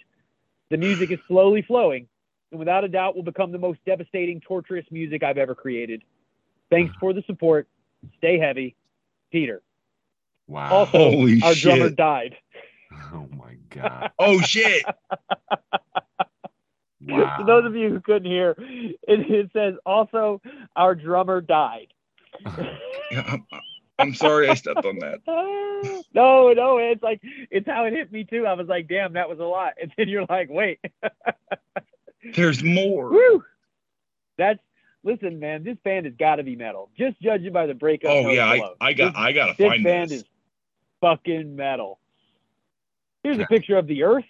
The music is slowly flowing, and without a doubt will become the most devastating, torturous music I've ever created. Thanks for the support. Stay heavy. Peter. Wow. Also, Holy our drummer died. *laughs* Oh my god. *laughs* Oh shit. Wow. For those of you who couldn't hear, it, it says also our drummer died. I'm, I'm sorry I stepped on that. *laughs* no, no, it's like it's how it hit me too. I was like, damn, that was a lot. And then you're like, wait, *laughs* There's more. woo. That's listen, man. This band has got to be metal. Just judging by the breakup. Oh yeah, I. I got This, I gotta find this find band this. is fucking metal. Here's a picture of the Earth,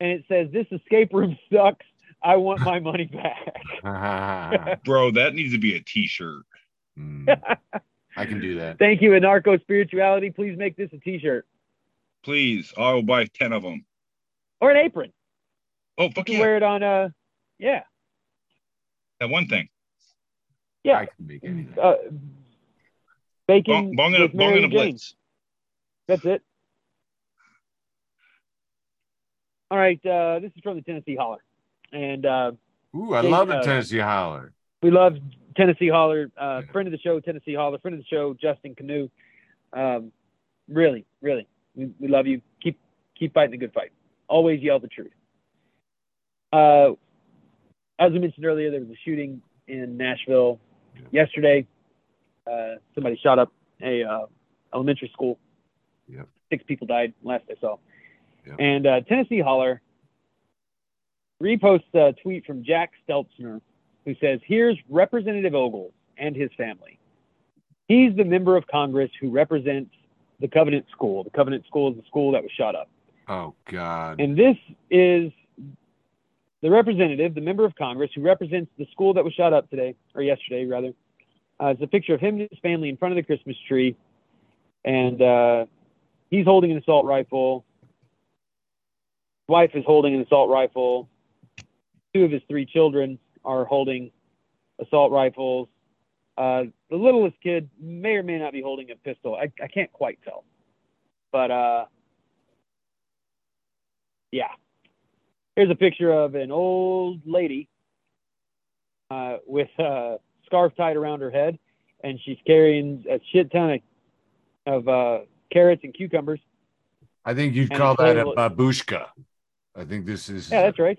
and it says, "This escape room *laughs* sucks. I want my money back." *laughs* *laughs* Bro, that needs to be a t-shirt. Mm. I can do that. Thank you, Anarcho Spirituality. Please make this a T-shirt Please, I will buy 10 of them. or an apron. Oh, You fuck can yeah. wear it on. a, yeah, That one thing. yeah. I can make anything. uh, baking Bong, bong, and a, with bong Mary and a Jane. blitz. That's it. All right, uh, this is from the Tennessee Holler, and uh, Ooh, I Hey, love the uh, Tennessee Holler. we love Tennessee Holler, uh, friend of the show, Tennessee Holler, friend of the show, Justin Canoe. Um, really, really, we, we love you. Keep keep fighting the good fight. Always yell the truth. Uh, as we mentioned earlier, there was a shooting in Nashville yesterday. Uh, somebody shot up a uh, elementary school. Yep. Six people died last I saw. And uh, Tennessee Holler reposts a tweet from Jack Stelzner who says, Here's Representative Ogles and his family. He's the member of Congress who represents the Covenant School. The Covenant School is the school that was shot up. Oh God. And this is the representative, the member of Congress who represents the school that was shot up today, or yesterday, rather. Uh, it's a picture of him and his family in front of the Christmas tree. And uh, he's holding an assault rifle. Wife is holding an assault rifle. Two of his three children are holding assault rifles. Uh, the littlest kid may or may not be holding a pistol. I, I can't quite tell. But uh, yeah. Here's a picture of an old lady uh, with a scarf tied around her head, and she's carrying a shit ton of, of uh, carrots and cucumbers. I think you'd And call that a babushka. I think this is Yeah, that's right.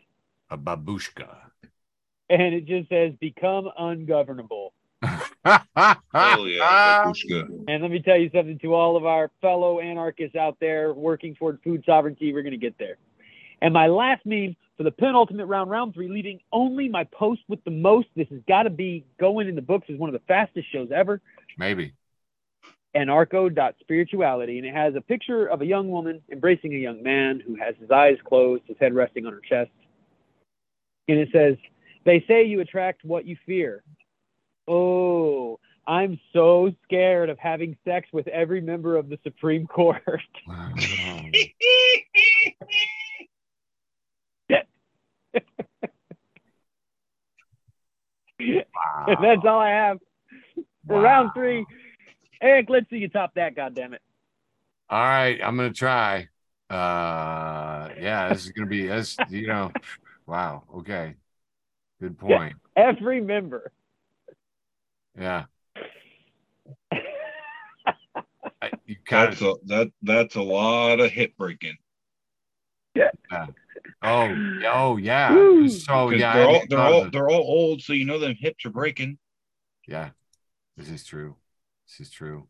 a babushka. And it just says, become ungovernable. *laughs* Oh yeah, babushka. And let me tell you something to all of our fellow anarchists out there working toward food sovereignty, we're going to get there. And my last meme for the penultimate round, round three, leading only my post with the most. This has got to be going in the books as one of the fastest shows ever. Maybe. Anarcho.spirituality. And it has a picture of a young woman embracing a young man who has his eyes closed, his head resting on her chest. And it says, They say you attract what you fear. Oh, I'm so scared of having sex with every member of the Supreme Court. *laughs* Wow. *laughs* That's all I have for Wow. round three. Eric, let's see you top that, Goddamn it! All right, I'm gonna try. Uh, yeah, this is gonna be as you know. Wow. Okay. Good point. Every member. Yeah. *laughs* I, you kind That's of. a that that's a lot of hip breaking. Yeah. Oh. Oh yeah. Woo. So 'Cause yeah. They're all they're all they're all old, so you know them hips are breaking. Yeah. This is true. This is true.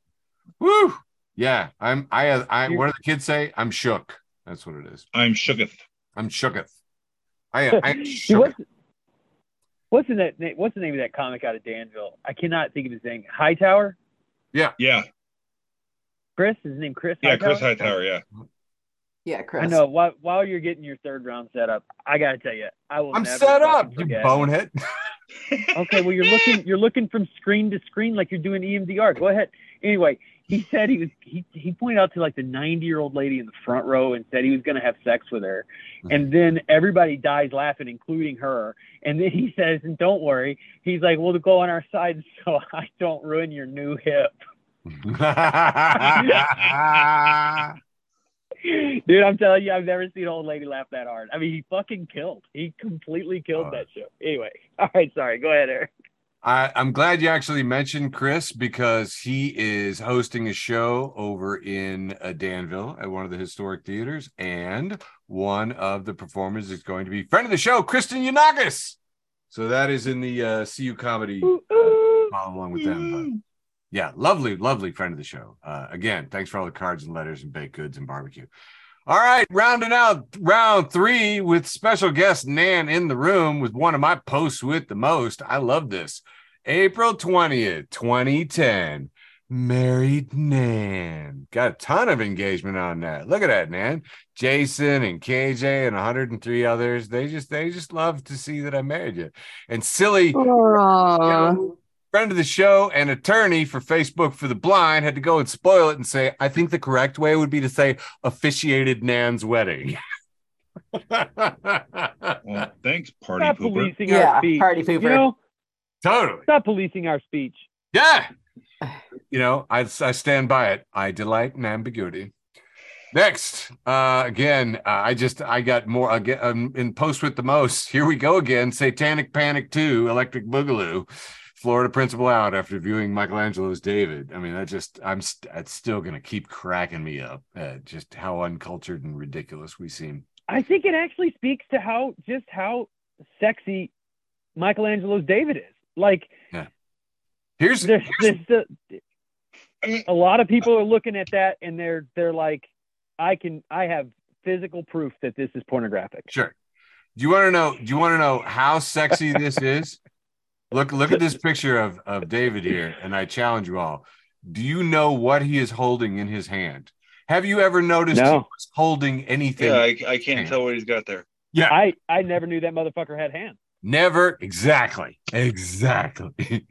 Woo. Yeah. I'm. I. I. What do the kids say? I'm shook. That's what it is. I'm shooketh. I'm shooketh. I. *laughs* I See, shook. what's, what's the na- na- what's the name of that comic out of Danville? I cannot think of his name. Hightower. Yeah, Yeah. Chris is his name. Chris. yeah, Hightower? Chris Hightower. Yeah, Yeah, Chris. I know. While, while you're getting your third round set up, I gotta tell you, I will. I'm never set fucking up. You forget. bonehead. *laughs* Okay, well you're looking *laughs* you're looking from screen to screen like you're doing EMDR. Go ahead. Anyway, he said he was he he pointed out to like the 90 year old lady in the front row and said he was gonna have sex with her, mm-hmm. and then everybody dies laughing, including her. And then he says, "And don't worry," he's like, "We'll go on our side *laughs* so I don't ruin your new hip." *laughs* *laughs* Dude, I'm telling you, I've never seen an old lady laugh that hard. I mean, he fucking killed. He completely killed Uh, that show. Anyway, *laughs* all right, sorry. Go ahead, Eric. I, I'm glad you actually mentioned Chris because he is hosting a show over in uh, Danville at one of the historic theaters, and one of the performers is going to be friend of the show, Kristen Yanagis. So that is in the uh, CU comedy. Ooh, ooh. Follow along with them. Yeah, lovely, lovely friend of the show. Uh, again, thanks for all the cards and letters and baked goods and barbecue. All right, rounding out round three with special guest Nan in the room with one of my posts with the most. I love this. April 20th, 2010. Married Nan. Got a ton of engagement on that. Look at that, Nan. Jason and KJ and 103 others. They just they just love to see that I married you. And silly Aw. You know, friend of the show and attorney for Facebook for the Blind had to go and spoil it and say, I think the correct way would be to say officiated Nan's wedding. *laughs* well, thanks, party Stop pooper. policing our Yeah, speech. party pooper. You know, totally. stop policing our speech. Yeah. *sighs* You know, I, I stand by it. I delight in ambiguity. Next, uh, again, uh, I just I got more again um, in post with the most. Here we go again. Satanic Panic Two, Electric Boogaloo. Florida principal out after viewing Michelangelo's David. I mean, that just I'm st- that's still gonna keep cracking me up. at just how uncultured and ridiculous we seem. I think it actually speaks to how just how sexy Michelangelo's David is. Like Here's, there's, here's there's the, I mean, a lot of people are looking at that and they're they're like, I can I have physical proof that this is pornographic. Sure. Do you want to know? Do you want to know how sexy this is? *laughs* Look, look at this picture of of David here, and I challenge you all. Do you know what he is holding in his hand? Have you ever noticed he No. was holding anything? yeah, I, I can't tell what he's got there. yeah, I I never knew that motherfucker had hands. never. Exactly. Exactly.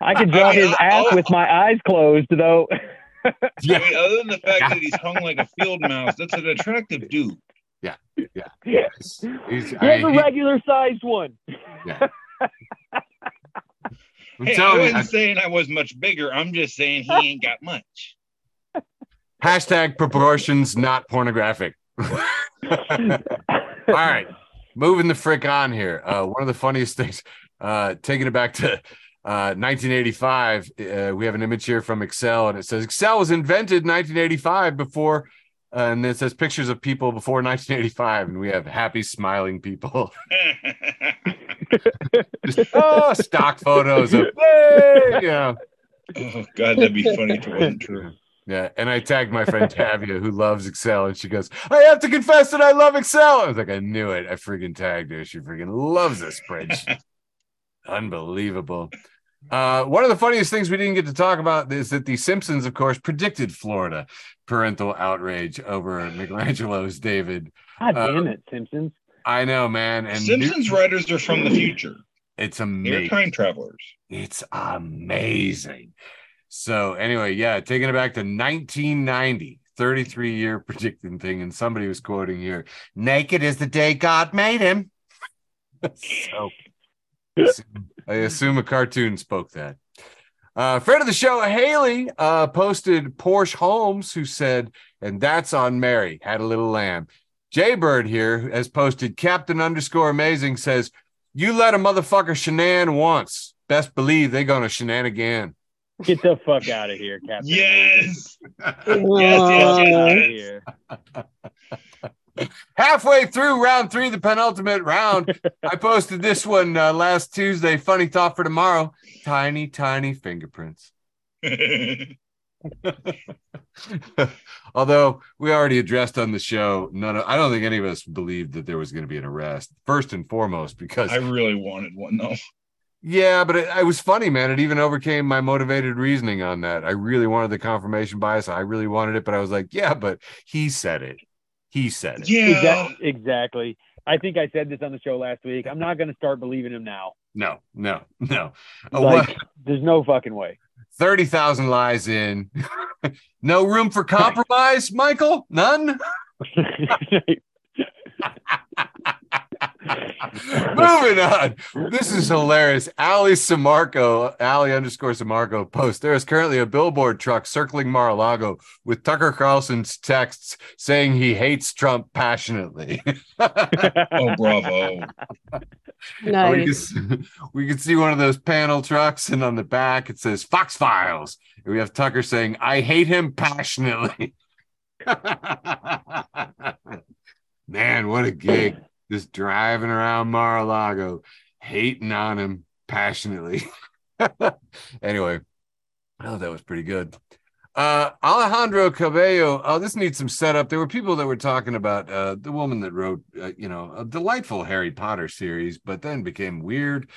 I could draw I his I- ass with my eyes closed, though. *laughs* I yeah. mean, other than the fact that he's hung like a field mouse, that's an attractive dude. Yeah, yeah, yeah. *laughs* He's, Here's I, a regular sized one. yeah. *laughs* I'm Hey, telling you, wasn't saying I was much bigger. I'm just saying he ain't got much. hashtag proportions not pornographic. *laughs* All right, moving the frick on here. Uh, one of the funniest things, uh, taking it back to uh, 1985, uh, we have an image here from Excel, and it says Excel was invented in 1985 before, uh, and it says pictures of people before *laughs* 1985, and we have happy, smiling people. Just, *laughs* oh, stock photos of, hey, you oh God, that'd be funny if it wasn't true. Yeah, and I tagged my friend Tavia, who loves Excel, and she goes, "I have to confess that I love Excel." I was like, "I knew it." I freaking tagged her. She freaking loves this spreadsheet. *laughs* Unbelievable. Uh, one of the funniest things we didn't get to talk about is that the Simpsons, of course, predicted Florida parental outrage over Michelangelo's David. God Uh, damn it, Simpsons. I know, man, and Simpsons writers are from the future. it's amazing. They're time travelers. It's amazing. So anyway, yeah, taking it back to 1990, 33 year predicting thing, and somebody was quoting here, "Naked is the day God made him." *laughs* so *laughs* I assume a cartoon spoke that. Uh, friend of the show, Haley, uh, posted Porsche Holmes, who said, and that's on Mary, had a little lamb. Jaybird here has posted Captain underscore amazing says, You let a motherfucker shenan once. Best believe they gonna shenan again. Get the fuck out of here, Captain. *laughs* Yes. Get yes, yes, fuck out of yes. Halfway through round three, the penultimate round, I *laughs* posted this one uh, last Tuesday. Funny thought for tomorrow: tiny, tiny fingerprints. *laughs* Although we already addressed on the show, none of I don't think any of us believed that there was going to be an arrest. First and foremost, because I really wanted one though. yeah, but it, it was funny, man. It even overcame my motivated reasoning on that. I really wanted the confirmation bias. I really wanted it, but I was like, yeah, but he said it. He said it. Yeah. Exa- exactly. I think I said this on the show last week. I'm not going to start believing him now. No, no, no. Like, oh, what- there's no fucking way. 30,000 lies in. *laughs* no room for compromise, Michael? None? *laughs* *laughs* *laughs* Moving on. This is hilarious. Ali Samarco, Ali underscore Samarco post. There is currently a billboard truck circling Mar-a-Lago with Tucker Carlson's texts saying he hates Trump passionately. *laughs* Oh, bravo. we, Nice. can, *laughs* we can see one of those panel trucks, and on the back it says Fox Files. And we have Tucker saying, I hate him passionately. Man, what a gig. Just driving around Mar a Lago, hating on him passionately. *laughs* anyway, oh, that was pretty good. Uh, Alejandro Cabello. Oh, this needs some setup. There were people that were talking about uh, the woman that wrote, uh, you know, a delightful Harry Potter series, but then became weird.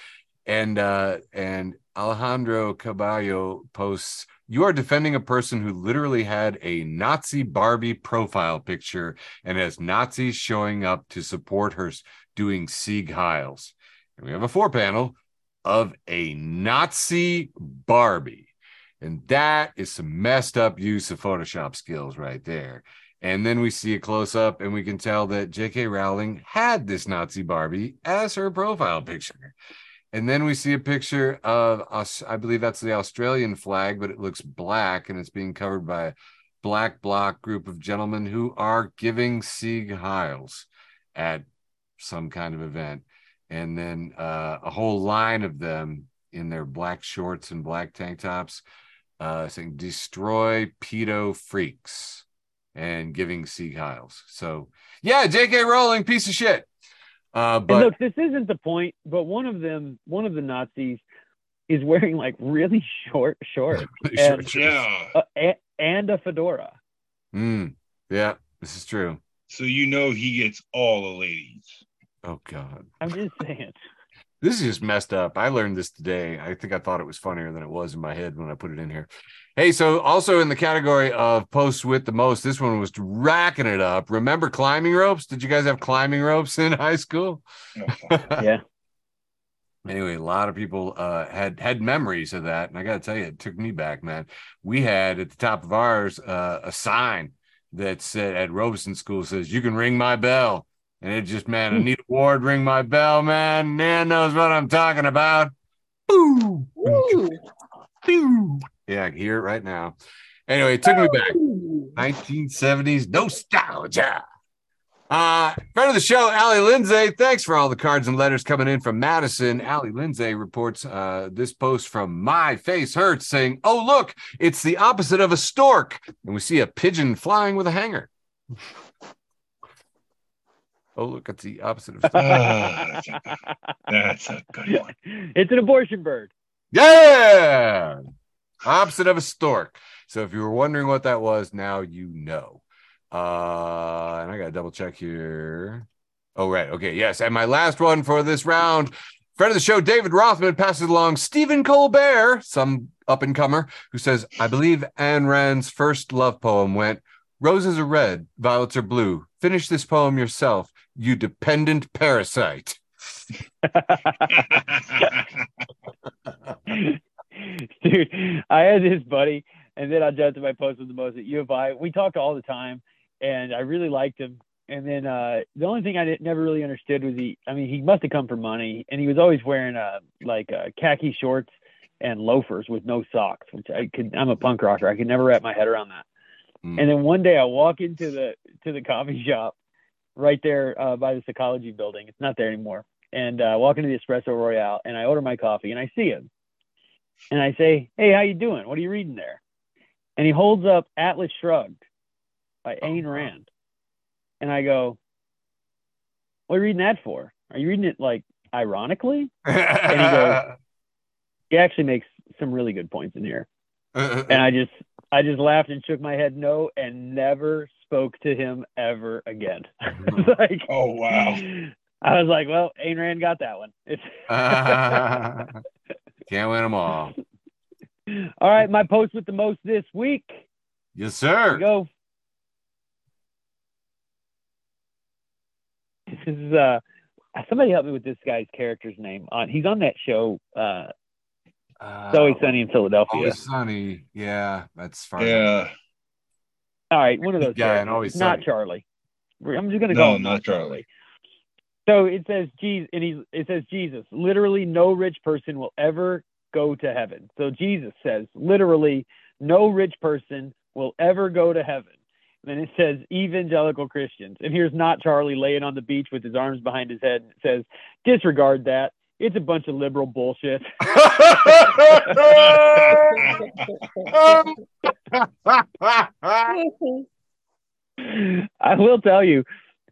And uh, and Alejandro Cabello posts, "You are defending a person who literally had a Nazi Barbie profile picture and has Nazis showing up to support her doing Sieg Heils." And we have a four panel of a Nazi Barbie. And that is some messed up use of Photoshop skills right there. And then we see a close up, and we can tell that J.K. Rowling had this Nazi Barbie as her profile picture. And then we see a picture of us. I believe that's the Australian flag, but it looks black and it's being covered by a black bloc group of gentlemen who are giving Sieg Heils at some kind of event. And then uh, a whole line of them in their black shorts and black tank tops uh, saying destroy pedo freaks and giving Sieg Heils. So, yeah, J.K. Rowling, piece of shit. Uh, And look, this isn't the point, but one of them, one of the Nazis, is wearing like really short shorts *laughs* Sure, and- sure. Yeah. uh, and, and a fedora. Mm, yeah, this is true. So you know he gets all the ladies. Oh God, I'm just saying. This is just messed up. I learned this today. I think I thought it was funnier than it was in my head when I put it in here. Hey, so also in the category of posts with the most, this one was racking it up. Remember climbing ropes? Did you guys have climbing ropes *laughs* in high school? *laughs* Yeah. *laughs* anyway, a lot of people uh, had had memories of that, and I got to tell you, it took me back, man. We had at the top of ours uh, a sign that said at Robeson School says, "You can ring my bell," and it just man, Anita Ward, ring my bell, man. Nan knows what I'm talking about. Boo, Woo. boo. Yeah, I can hear it right now. Anyway, it took me back. 1970s nostalgia. Uh, friend of the show, Allie Lindsay. Thanks for all the cards and letters coming in from Madison. Allie Lindsay reports uh, this post from My Face Hurts saying, Oh, look, it's the opposite of a stork. And we see a pigeon flying with a hanger. Oh, look, it's the opposite of a stork. Ah, that's, a, that's a good *laughs* one. it's an abortion bird. Yeah. Opposite of a stork. So if you were wondering what that was, now you know. Uh, and I got to double check here. Oh, right. Okay. Yes. And my last one for this round. Friend of the show, David Rothman, passes along Stephen Colbert, some up and comer, who says, I believe Ayn Rand's first love poem went, Roses are red, violets are blue. Finish this poem yourself, you dependent parasite. *laughs* Dude, I had this buddy, and then I jumped to my post with the most at U of I. We talked all the time, and I really liked him. And then uh, the only thing I didn't, never really understood was he. I mean, he must have come for money, and he was always wearing uh, like uh, khaki shorts and loafers with no socks, which I could. I'm a punk rocker. I could never wrap my head around that. Mm. And then one day I walk into the to the coffee shop right there uh, by the psychology building. It's not there anymore. And uh, I walk into the espresso royale and I order my coffee and I see him. And I say, "Hey, how you doing? What are you reading there?" And he holds up Atlas Shrugged by Oh, Ayn. Rand. And I go, "What are you reading that for? Are you reading it like ironically?" *laughs* goes- He actually makes some really good points in here. And I just I just laughed and shook my head no and never spoke to him ever again. *laughs* like oh wow. I was like, well, Ayn Rand got that one. It's *laughs* *laughs* Can't win them all. all right. My post with the most this week. Yes, Here sir. we go. This is uh somebody help me with this guy's character's name. On he's on that show. Uh, Uh, it's always sunny in Philadelphia. Always sunny. Yeah, that's fine. Yeah. All right, one of those Yeah, and characters. Always not Sunny. Charlie. I'm just gonna go. No, not Charlie. So it says Jesus, and he's it says Jesus. Literally, no rich person will ever go to heaven. So Jesus says, literally, no rich person will ever go to heaven. And then it says evangelical Christians. And here's not Charlie laying on the beach with his arms behind his head. It says, disregard that. It's a bunch of liberal bullshit. *laughs* I will tell you,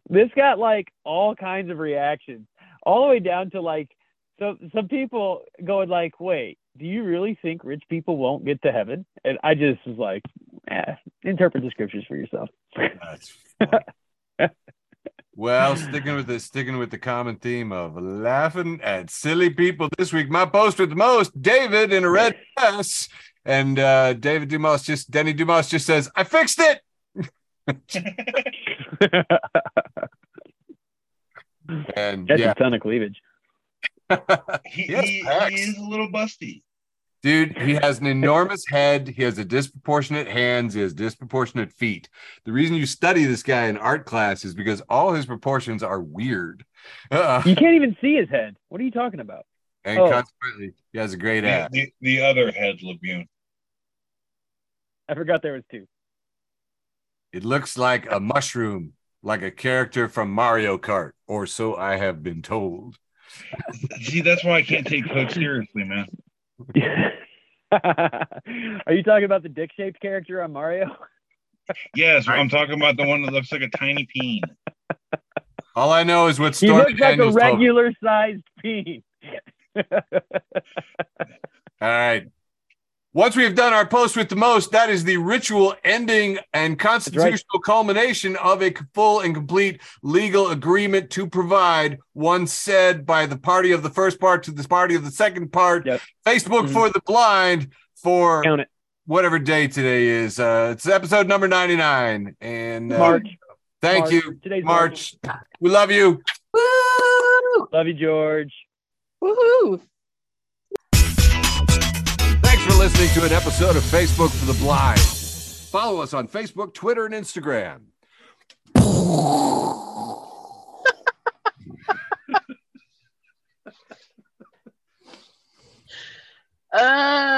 this got like all kinds of reactions, all the way down to like so some people going like, "Wait, do you really think rich people won't get to heaven?" And I just was like, eh, "Interpret the scriptures for yourself." That's funny. well, *sighs* sticking with the sticking with the common theme of laughing at silly people this week. My post with the most, David in a red dress, and uh, David Dumas just Denny Dumas just says, "I fixed it." *laughs* And That's yeah, a ton of cleavage. *laughs* He, He he, he is a little busty. Dude, he has an enormous head. He has a disproportionate hands. He has disproportionate feet. The reason you study this guy in art class is because all his proportions are weird. Uh, *laughs* You can't even see his head. What are you talking about? and Oh. consequently, he has a great The, ass. the, the other head Labune. I forgot there was two. It looks like a mushroom, like a character from Mario Kart, or so I have been told. See, that's why I can't take Coke seriously, man. *laughs* Are you talking about the dick shaped character on Mario? *laughs* Yes, I'm talking about the one that looks like a tiny peen. *laughs* All I know is what He Stormy looks like a Daniels told regular sized peen. All right. Once we've done our post with the most, that is the ritual ending and constitutional culmination of a full and complete legal agreement to provide one said by the party of the first part to the party of the second part. Yep. Facebook Mhm. for the blind for whatever day today is. Uh, it's episode number 99. And uh, March. thank March. you, Today's March. We love you. Woo! Love you, George. Woohoo! Listening to an episode of Facebook for the Blind. Follow us on Facebook, Twitter, and Instagram. *laughs* Um.